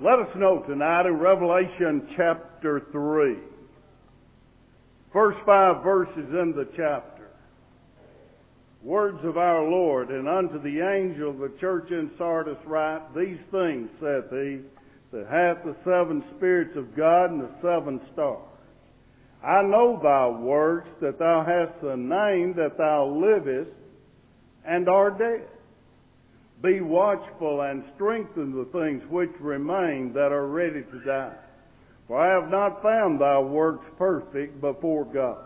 Let us know tonight in Revelation chapter 3. First five verses in the chapter. Words of our Lord, and unto the angel of the church in Sardis write, These things saith he, that hath the seven spirits of God and the seven stars. I know thy works, that thou hast a name, that thou livest, and art dead. Be watchful and strengthen the things which remain that are ready to die. For I have not found thy works perfect before God.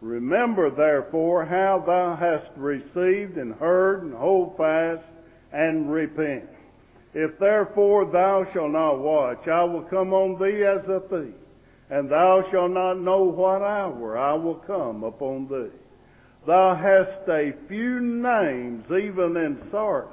Remember therefore how thou hast received and heard and hold fast and repent. If therefore thou shalt not watch, I will come on thee as a thief, and thou shalt not know what hour I will come upon thee. Thou hast a few names even in Sardis,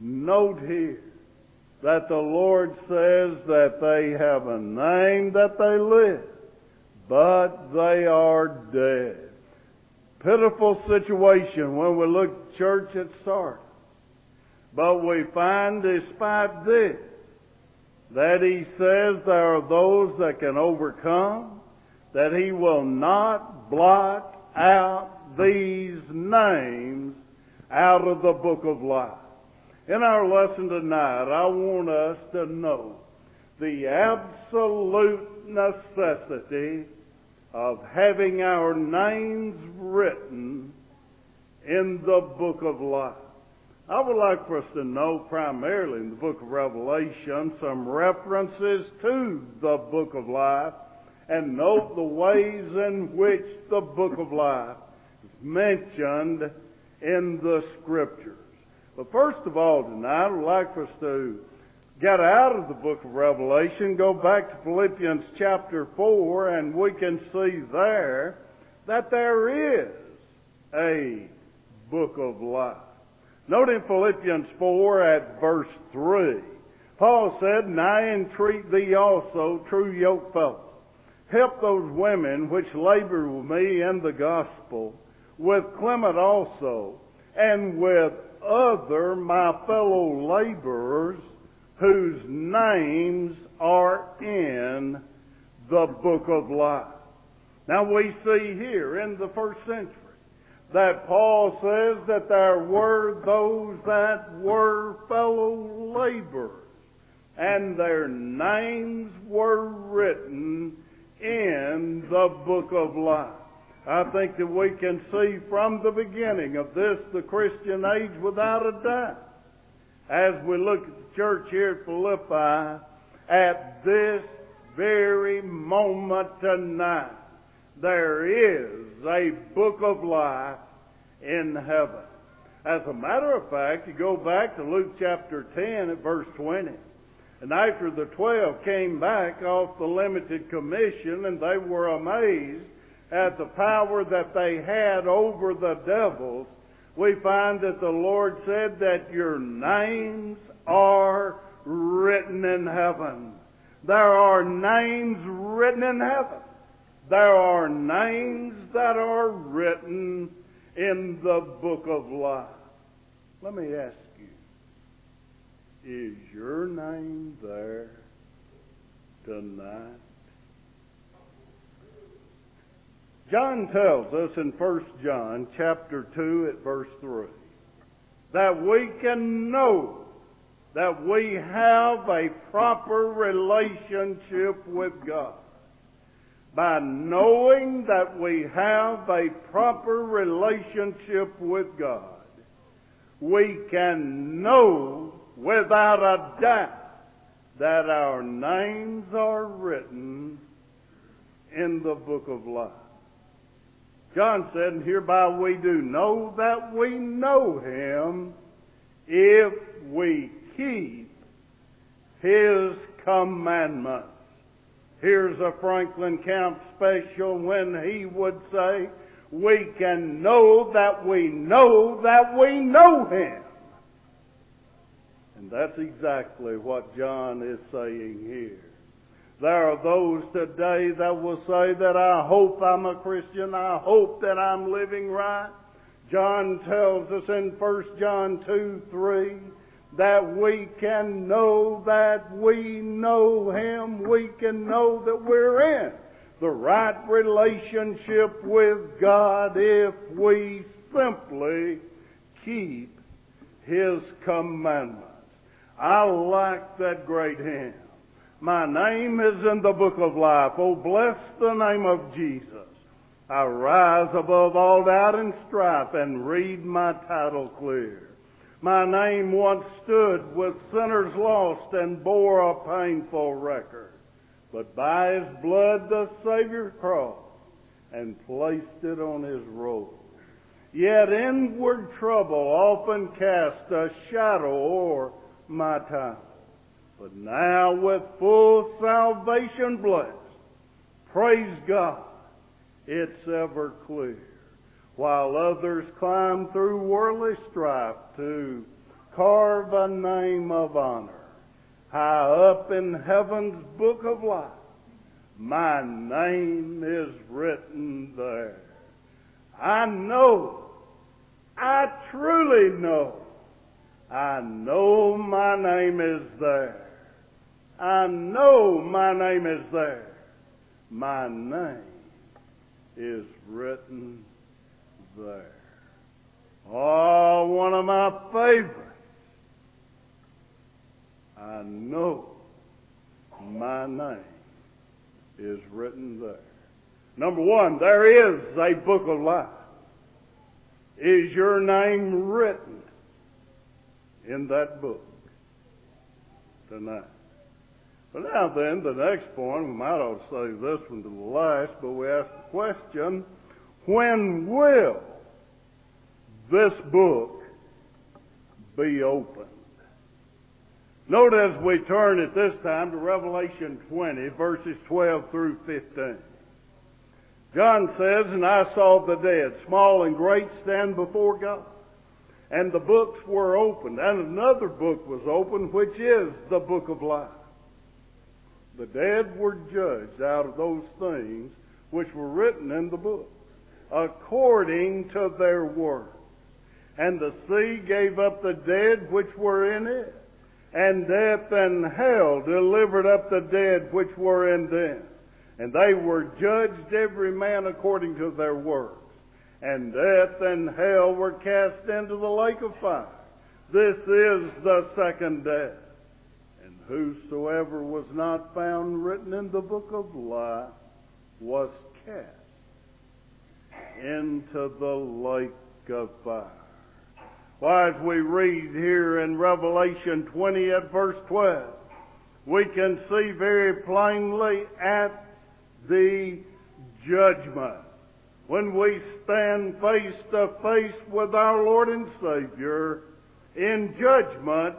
Note here that the Lord says that they have a name that they live, but they are dead. Pitiful situation when we look church at Sardis. But we find despite this, that he says there are those that can overcome, that he will not blot out these names out of the book of life. In our lesson tonight, I want us to know the absolute necessity of having our names written in the book of life. I would like for us to know primarily in the book of Revelation some references to the book of life and note the ways in which the book of life is mentioned in the scriptures. But first of all tonight, I'd like for us to get out of the book of Revelation, go back to Philippians chapter 4, and we can see there that there is a book of life. Note in Philippians 4 at verse 3, Paul said, And I entreat thee also, true yoke fellow, help those women which labor with me in the gospel, with Clement also, and with other my fellow laborers whose names are in the book of life. Now we see here in the first century that Paul says that there were those that were fellow laborers and their names were written in the book of life. I think that we can see from the beginning of this, the Christian age, without a doubt, as we look at the church here at Philippi, at this very moment tonight, there is a book of life in heaven. As a matter of fact, you go back to Luke chapter 10 at verse 20. And after the twelve came back off the limited commission and they were amazed at the power that they had over the devils, we find that the Lord said that your names are written in heaven. There are names written in heaven. There are names that are written in the book of life. Let me ask you, is your name there tonight? John tells us in 1 John chapter 2 at verse 3 that we can know that we have a proper relationship with God. By knowing that we have a proper relationship with God, we can know without a doubt that our names are written in the book of life. John said, and hereby we do know that we know him if we keep his commandments. Here's a Franklin Camp special when he would say, we can know that we know that we know Him. And that's exactly what John is saying here. There are those today that will say that I hope I'm a Christian. I hope that I'm living right. John tells us in 1 John 2, 3 that we can know that we know Him. We can know that we're in the right relationship with God if we simply keep His commandments. I like that great hymn. My name is in the book of life. Oh, bless the name of Jesus. I rise above all doubt and strife and read my title clear. My name once stood with sinners lost and bore a painful record. But by his blood the Savior crossed and placed it on his robe. Yet inward trouble often cast a shadow o'er my time. But now with full salvation blessed, praise God, it's ever clear. While others climb through worldly strife to carve a name of honor high up in heaven's book of life, my name is written there. I know, I truly know, I know my name is there. I know my name is there. My name is written there. Oh, one of my favorites. I know my name is written there. Number one, there is a book of life. Is your name written in that book tonight? But now then, the next point, we might ought to save this one to the last, but we ask the question, when will this book be opened? Note as we turn at this time to Revelation 20, verses 12 through 15. John says, And I saw the dead, small and great, stand before God. And the books were opened, and another book was opened, which is the book of life. The dead were judged out of those things which were written in the books, according to their works. And the sea gave up the dead which were in it and death and hell delivered up the dead which were in them. And they were judged every man according to their works. And death and hell were cast into the lake of fire. This is the second death. Whosoever was not found written in the book of life was cast into the lake of fire. Why, as we read here in Revelation 20 at verse 12, we can see very plainly at the judgment. When we stand face to face with our Lord and Savior in judgment,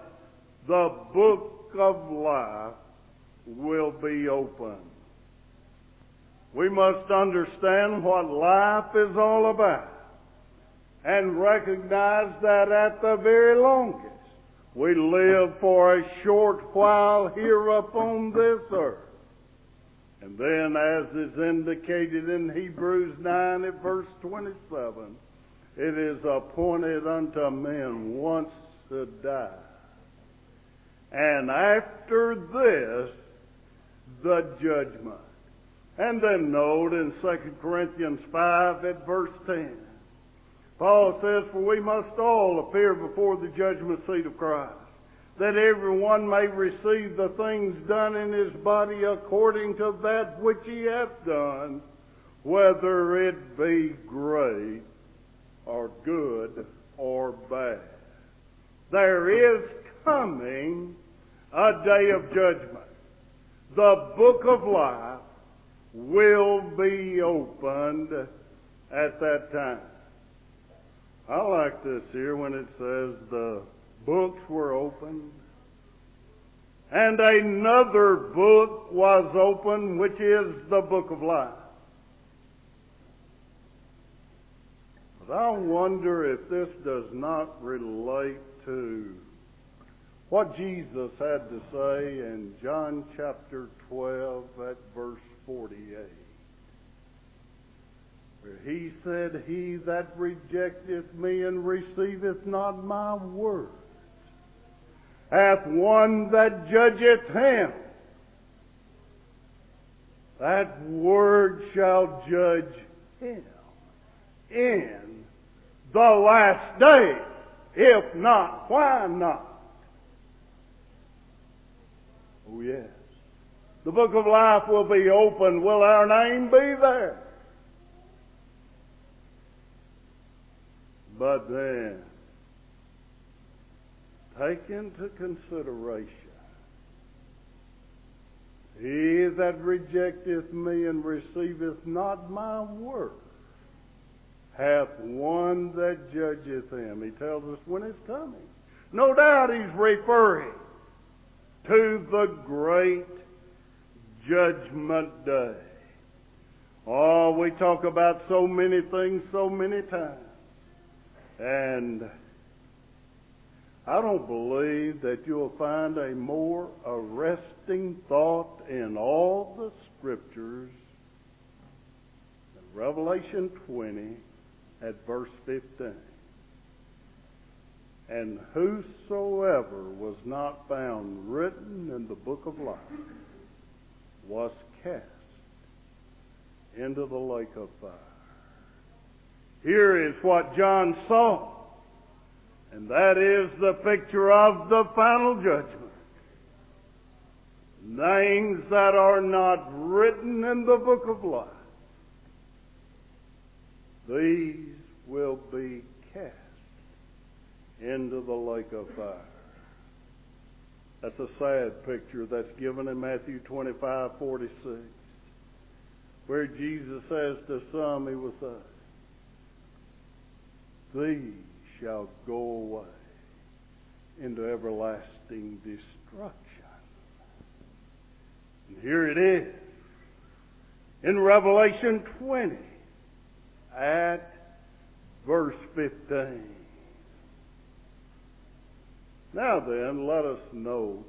the book of life will be opened. We must understand what life is all about and recognize that at the very longest we live for a short while here upon this earth. And then as is indicated in Hebrews 9 at verse 27, it is appointed unto men once to die. And after this, the judgment. And then note in 2 Corinthians 5 at verse 10, Paul says, For we must all appear before the judgment seat of Christ, that everyone may receive the things done in his body according to that which he hath done, whether it be great or good or bad. There is coming a day of judgment. The book of life will be opened at that time. I like this here when it says the books were opened And another book was opened, which is the book of life. But I wonder if this does not relate to what Jesus had to say in John chapter 12 at verse 48. Where he said, He that rejecteth me and receiveth not my word hath one that judgeth him. That word shall judge him in the last day. If not, why not? Oh yes. The book of life will be opened. Will our name be there? But then, take into consideration he that rejecteth me and receiveth not my word hath one that judgeth him. He tells us when it's coming. No doubt he's referring to the great judgment day. Oh, we talk about so many things so many times. And I don't believe that you'll find a more arresting thought in all the scriptures than Revelation 20 at verse 15. And whosoever was not found written in the book of life was cast into the lake of fire. Here is what John saw. And that is the picture of the final judgment. Names that are not written in the book of life. These will be into the lake of fire. That's a sad picture that's given in Matthew 25, 46, where Jesus says to some, He was say, These shall go away into everlasting destruction. And here it is in Revelation 20 at verse 15. Now then, let us note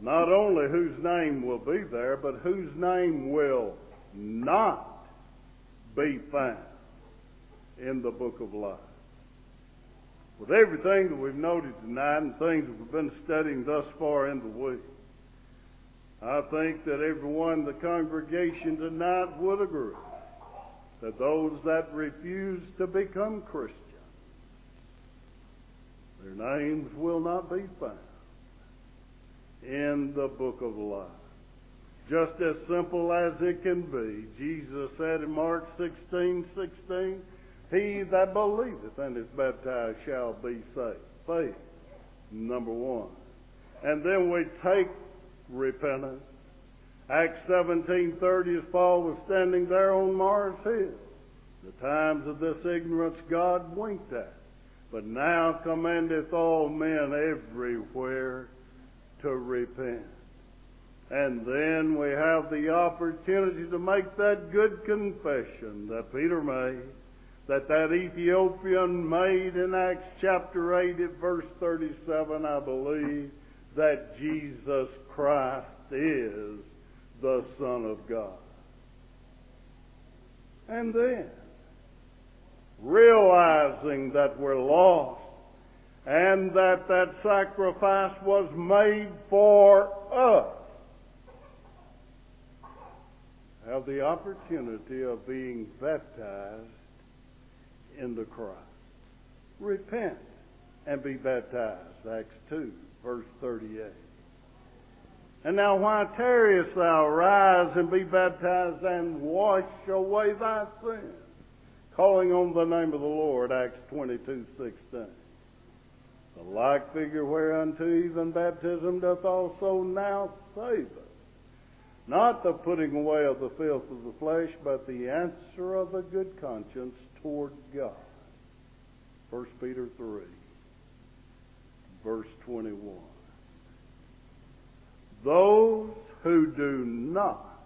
not only whose name will be there, but whose name will not be found in the book of life. With everything that we've noted tonight and things that we've been studying thus far in the week, I think that everyone in the congregation tonight would agree that those that refuse to become Christians their names will not be found in the book of life. Just as simple as it can be. Jesus said in Mark 16, 16, He that believeth and is baptized shall be saved. Faith, number one. And then we take repentance. Acts 17:30, as Paul was standing there on Mars Hill, the times of this ignorance God winked at. But now commandeth all men everywhere to repent. And then we have the opportunity to make that good confession that Peter made, that that Ethiopian made in Acts chapter 8 at verse 37, I believe, that Jesus Christ is the Son of God. And then, realizing that we're lost and that that sacrifice was made for us, have the opportunity of being baptized in the Christ. Repent and be baptized. Acts 2, verse 38. And now why tarriest thou? Rise and be baptized and wash away thy sins calling on the name of the Lord, Acts 22, 16. The like figure whereunto even baptism doth also now save us. Not the putting away of the filth of the flesh, but the answer of a good conscience toward God. 1 Peter 3, verse 21. those who do not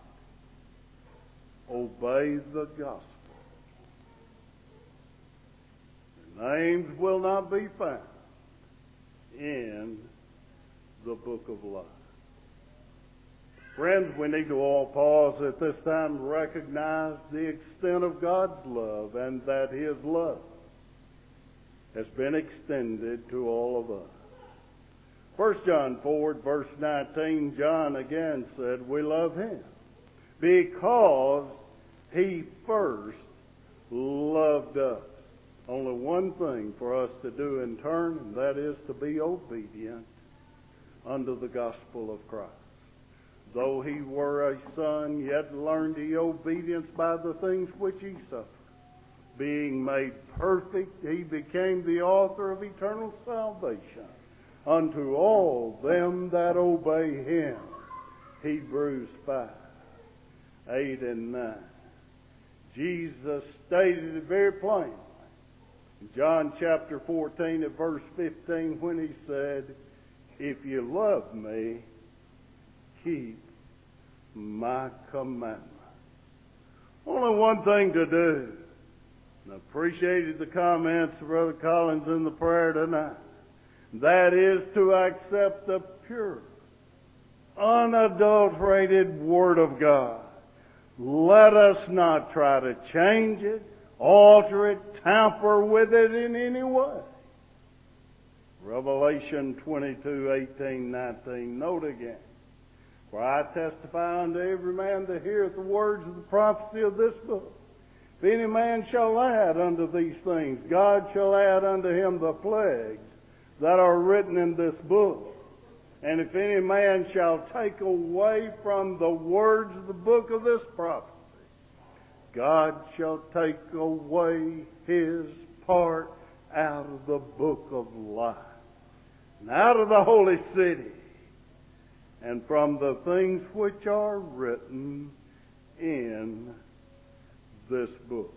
obey the gospel. Their names will not be found in the book of life. Friends, we need to all pause at this time to recognize the extent of God's love and that His love has been extended to all of us. 1 John 4, verse 19, John again said, We love Him because He first loved us. Only one thing for us to do in turn, and that is to be obedient unto the gospel of Christ. Though he were a son, yet learned he obedience by the things which he suffered. Being made perfect, he became the author of eternal salvation unto all them that obey him. Hebrews 5, 8 and 9. Jesus stated it very plainly. In John chapter 14 at verse 15 when he said, If you love me, keep my commandments. Only one thing to do. And I appreciated the comments of Brother Collins in the prayer tonight. That is to accept the pure, unadulterated Word of God. Let us not try to change it, alter it, tamper with it in any way. Revelation 22, 18, 19. Note again. For I testify unto every man that heareth the words of the prophecy of this book. If any man shall add unto these things, God shall add unto him the plagues that are written in this book. And if any man shall take away from the words of the book of this prophecy, God shall take away his part out of the book of life and out of the holy city and from the things which are written in this book.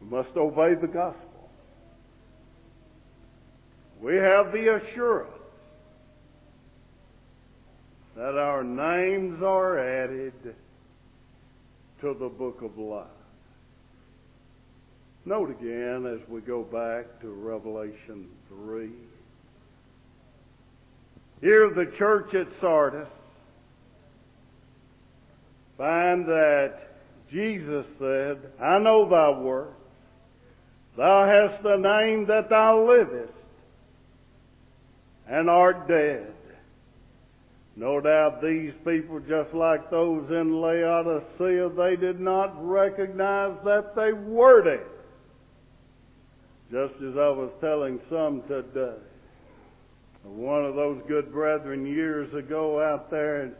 We must obey the gospel. We have the assurance that our names are added to the book of life. Note again as we go back to Revelation 3. Here, the church at Sardis find that Jesus said, I know thy works. Thou hast a name that thou livest and art dead. No doubt these people, just like those in Laodicea, they did not recognize that they were dead. Just as I was telling some today. One of those good brethren years ago out there in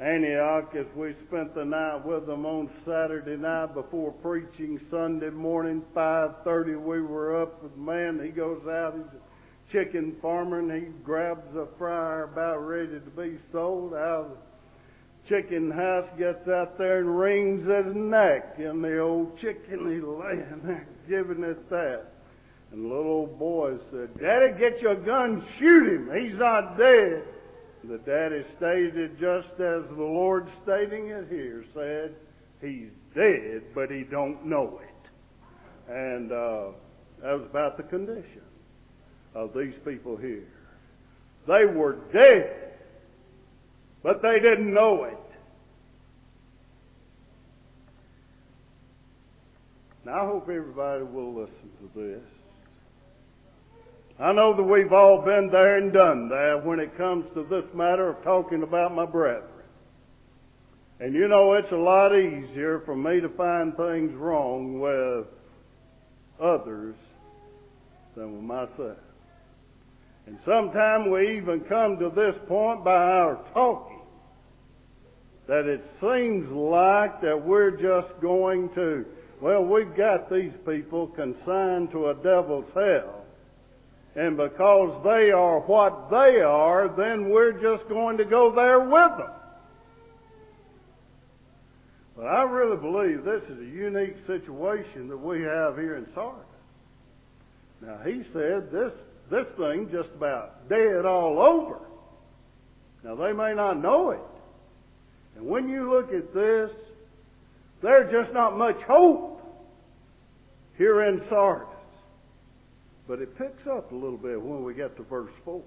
Antioch as we spent the night with them on Saturday night before preaching Sunday morning, 5.30 we were up with man. He goes out, he's chicken farmer and he grabs a fryer about ready to be sold out of the chicken house, gets out there and wrings his neck and the old chicken he's laying there giving it that. And the little old boy said, Daddy, get your gun, shoot him. He's not dead. The daddy stated just as the Lord stating it here, said, He's dead, but he don't know it. And uh, that was about the condition of these people here. They were dead, but they didn't know it. Now I hope everybody will listen to this. I know that we've all been there and done that when it comes to this matter of talking about my brethren. And you know, it's a lot easier for me to find things wrong with others than with myself. And sometimes we even come to this point by our talking that it seems like that we're just going to, well, we've got these people consigned to a devil's hell and because they are what they are, then we're just going to go there with them. But I really believe this is a unique situation that we have here in Sardis. Now he said this this thing just about dead all over. Now they may not know it. And when you look at this, there's just not much hope here in Sardis. But it picks up a little bit when we get to verse 4.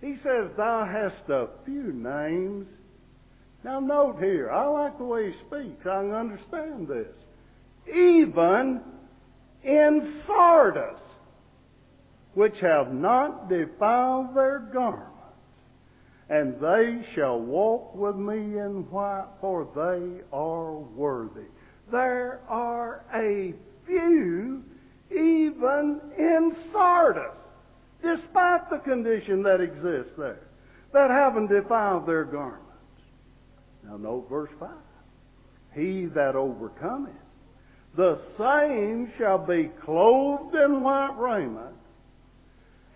He says, Thou hast a few names. Now note here, I like the way he speaks. I can understand this. Even in Sardis, which have not defiled their garments, and they shall walk with me in white, for they are worthy. There are a few even in Sardis, despite the condition that exists there, that haven't defiled their garments. Now note verse 5. He that overcometh, the same shall be clothed in white raiment,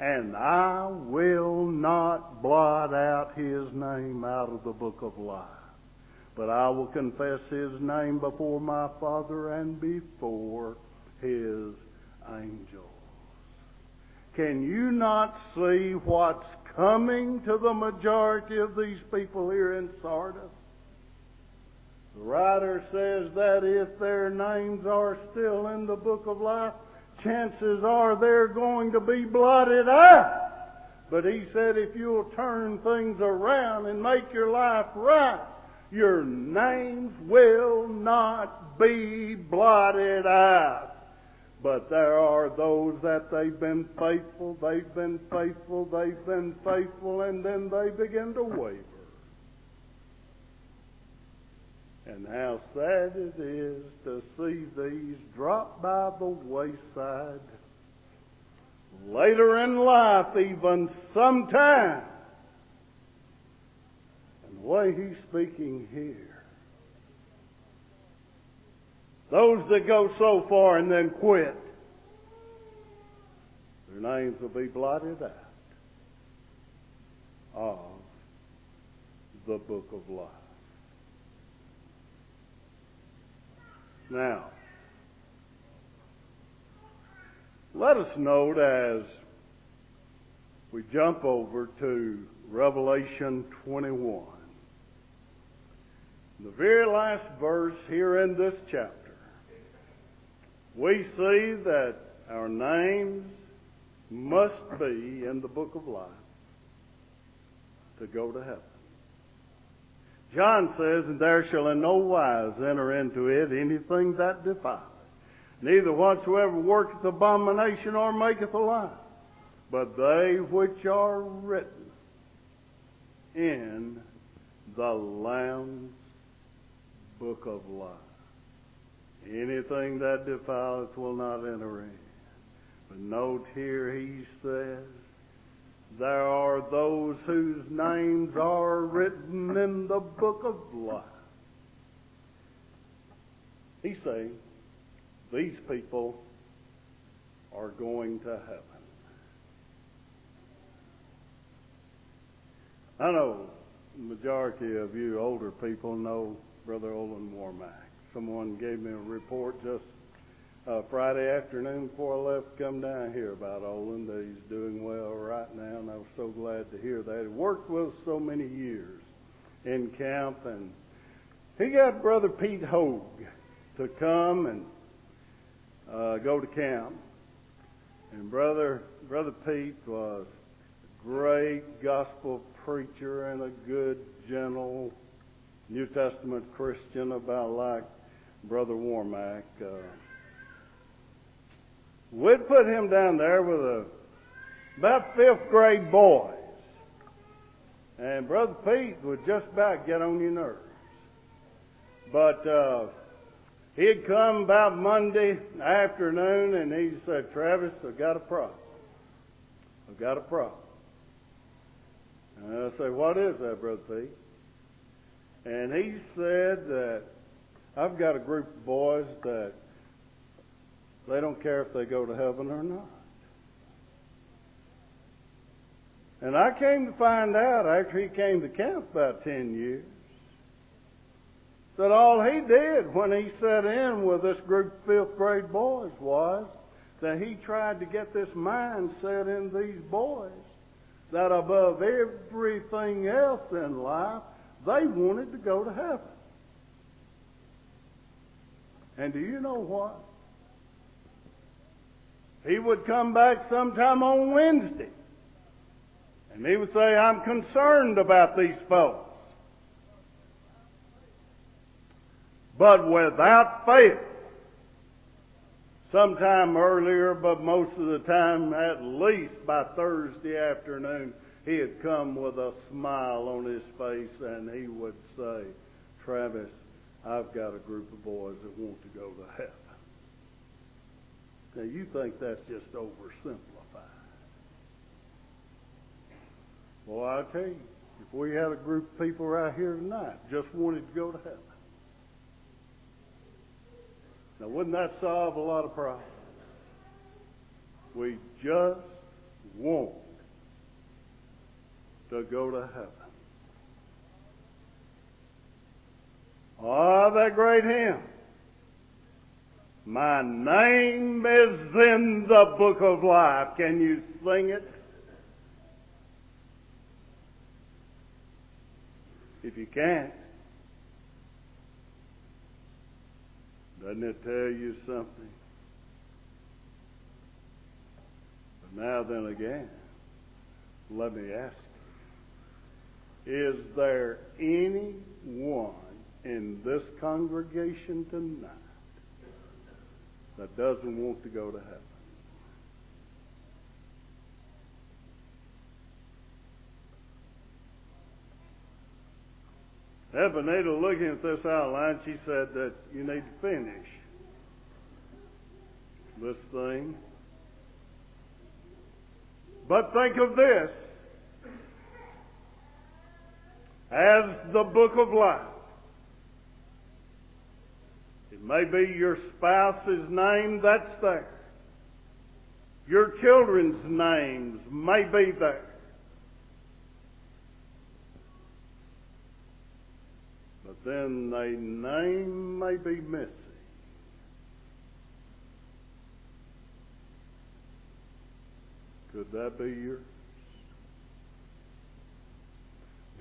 and I will not blot out his name out of the book of life. But I will confess his name before my Father and before his angels. Can you not see what's coming to the majority of these people here in Sardis? The writer says that if their names are still in the book of life, chances are they're going to be blotted out. But he said if you'll turn things around and make your life right, your names will not be blotted out. But there are those that they've been faithful, they've been faithful, they've been faithful, and then they begin to waver. And how sad it is to see these drop by the wayside later in life, even sometime. And the way he's speaking here. Those that go so far and then quit, their names will be blotted out of the book of life. Now, let us note as we jump over to Revelation 21. The very last verse here in this chapter, we see that our names must be in the book of life to go to heaven. John says, And there shall in no wise enter into it anything that defileth, neither whatsoever worketh abomination or maketh a lie, but they which are written in the Lamb's book of life. Anything that defileth will not enter in. But note here he says, there are those whose names are written in the book of life. He's saying these people are going to heaven. I know the majority of you older people know Brother Olin Warmack. Someone gave me a report just uh, Friday afternoon before I left to come down here about Olin he's doing well right now, and I was so glad to hear that. He worked with us so many years in camp, and he got Brother Pete Hogue to come and uh, go to camp. And brother, brother Pete was a great gospel preacher and a good, gentle New Testament Christian, about like Brother Warmack. Uh, We'd put him down there with a, about fifth grade boys. And Brother Pete would just about get on your nerves. But uh, he'd come about Monday afternoon and he said, Travis, I've got a problem. I've got a problem. And I say, what is that, Brother Pete? And he said that I've got a group of boys that they don't care if they go to heaven or not. And I came to find out after he came to camp about 10 years that all he did when he sat in with this group of fifth grade boys was that he tried to get this mindset in these boys that above everything else in life, they wanted to go to heaven. And do you know what? He would come back sometime on Wednesday. And he would say, I'm concerned about these folks. But without faith, sometime earlier, but most of the time, at least by Thursday afternoon, he had come with a smile on his face and he would say, Travis, I've got a group of boys that want to go to heaven. Now you think that's just oversimplified. Well, I tell you, if we had a group of people right here tonight just wanted to go to heaven, now wouldn't that solve a lot of problems? We just want to go to heaven. Oh, that great hymn. My name is in the book of life. Can you sing it? If you can't, doesn't it tell you something? But now then again, let me ask you, is there anyone in this congregation tonight that doesn't want to go to heaven. Ebenezer, looking at this outline, she said that you need to finish this thing. But think of this as the book of life. Maybe your spouse's name, that's there. Your children's names may be there. But then a name may be missing. Could that be yours?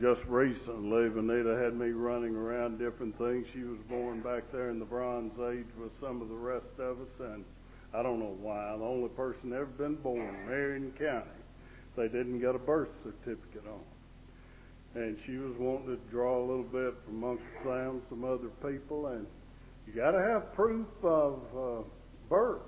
Just recently, Vanita had me running around different things. She was born back there in the Bronze Age with some of the rest of us, and I don't know why. The only person ever been born Marion County they didn't get a birth certificate on. And she was wanting to draw a little bit from Uncle Sam, some other people, and you got to have proof of uh, birth.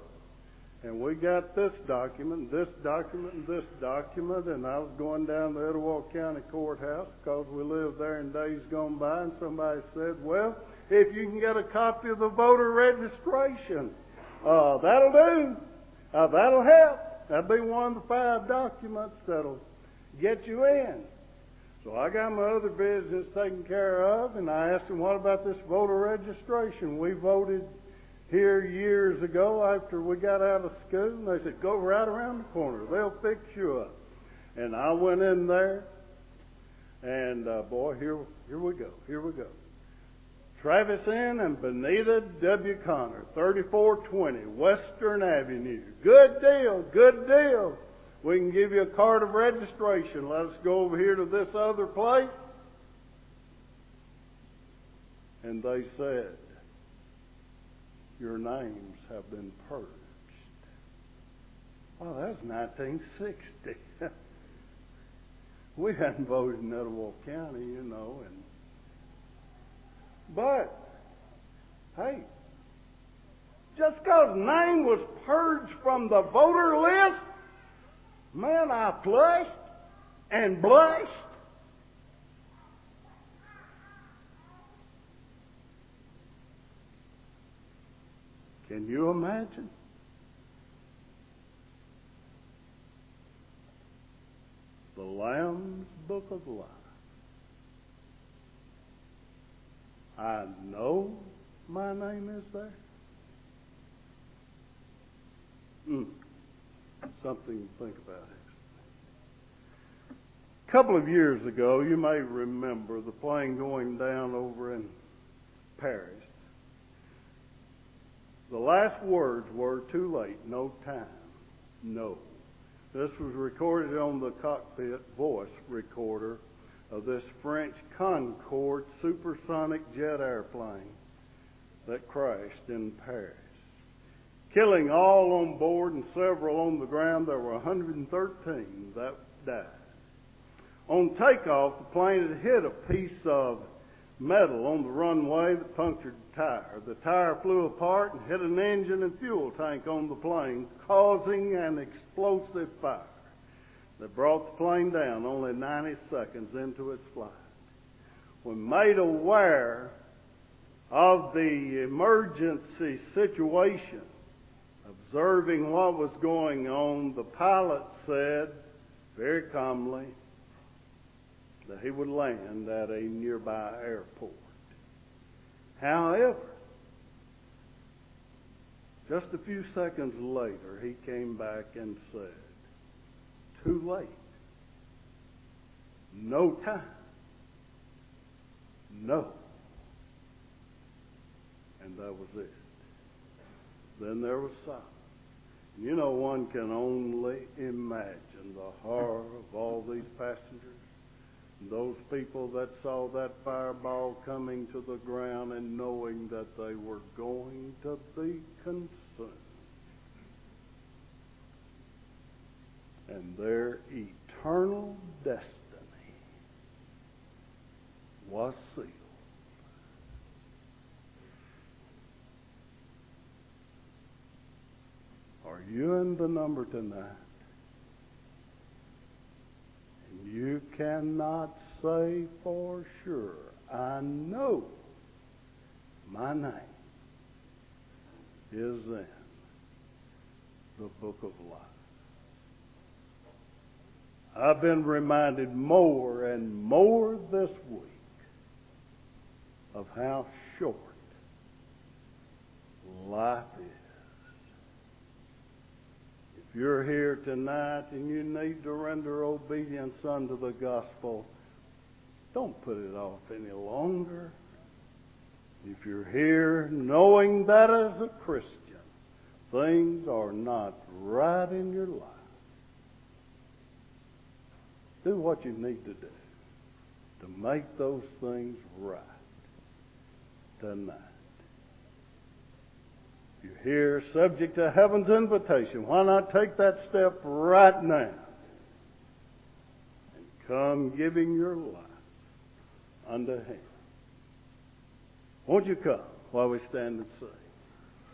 And we got this document, this document, and this document, and I was going down to Etowah County Courthouse because we lived there in days gone by, and somebody said, well, if you can get a copy of the voter registration, uh, that'll do. Uh, that'll help. That'll be one of the five documents that'll get you in. So I got my other business taken care of, and I asked him, what about this voter registration? We voted here years ago after we got out of school, and they said, go right around the corner. They'll fix you up. And I went in there, and uh, boy, here, here we go. Here we go. Travis N. and Benita W. Conner, 3420 Western Avenue. Good deal, good deal. We can give you a card of registration. Let us go over here to this other place. And they said, your names have been purged. Oh, that's 1960. we hadn't voted in Etowah County, you know, and but hey, just because name was purged from the voter list, man, I flushed and blushed Can you imagine? The Lamb's Book of Life. I know my name is there. Mm. Something to think about. A couple of years ago, you may remember the plane going down over in Paris The last words were too late, no time, no. This was recorded on the cockpit voice recorder of this French Concorde supersonic jet airplane that crashed in Paris. Killing all on board and several on the ground, there were 113 that died. On takeoff, the plane had hit a piece of metal on the runway that punctured tire. The tire flew apart and hit an engine and fuel tank on the plane, causing an explosive fire that brought the plane down only 90 seconds into its flight. When made aware of the emergency situation, observing what was going on, the pilot said very calmly, that he would land at a nearby airport. However, just a few seconds later, he came back and said, Too late. No time. No. And that was it. Then there was silence. You know, one can only imagine the horror of all these passengers those people that saw that fireball coming to the ground and knowing that they were going to be consumed. And their eternal destiny was sealed. Are you in the number tonight? You cannot say for sure, I know my name is in the book of life. I've been reminded more and more this week of how short life is you're here tonight and you need to render obedience unto the gospel, don't put it off any longer. If you're here knowing that as a Christian, things are not right in your life, do what you need to do to make those things right tonight you're here subject to heaven's invitation, why not take that step right now and come giving your life unto Him? Won't you come while we stand and sing?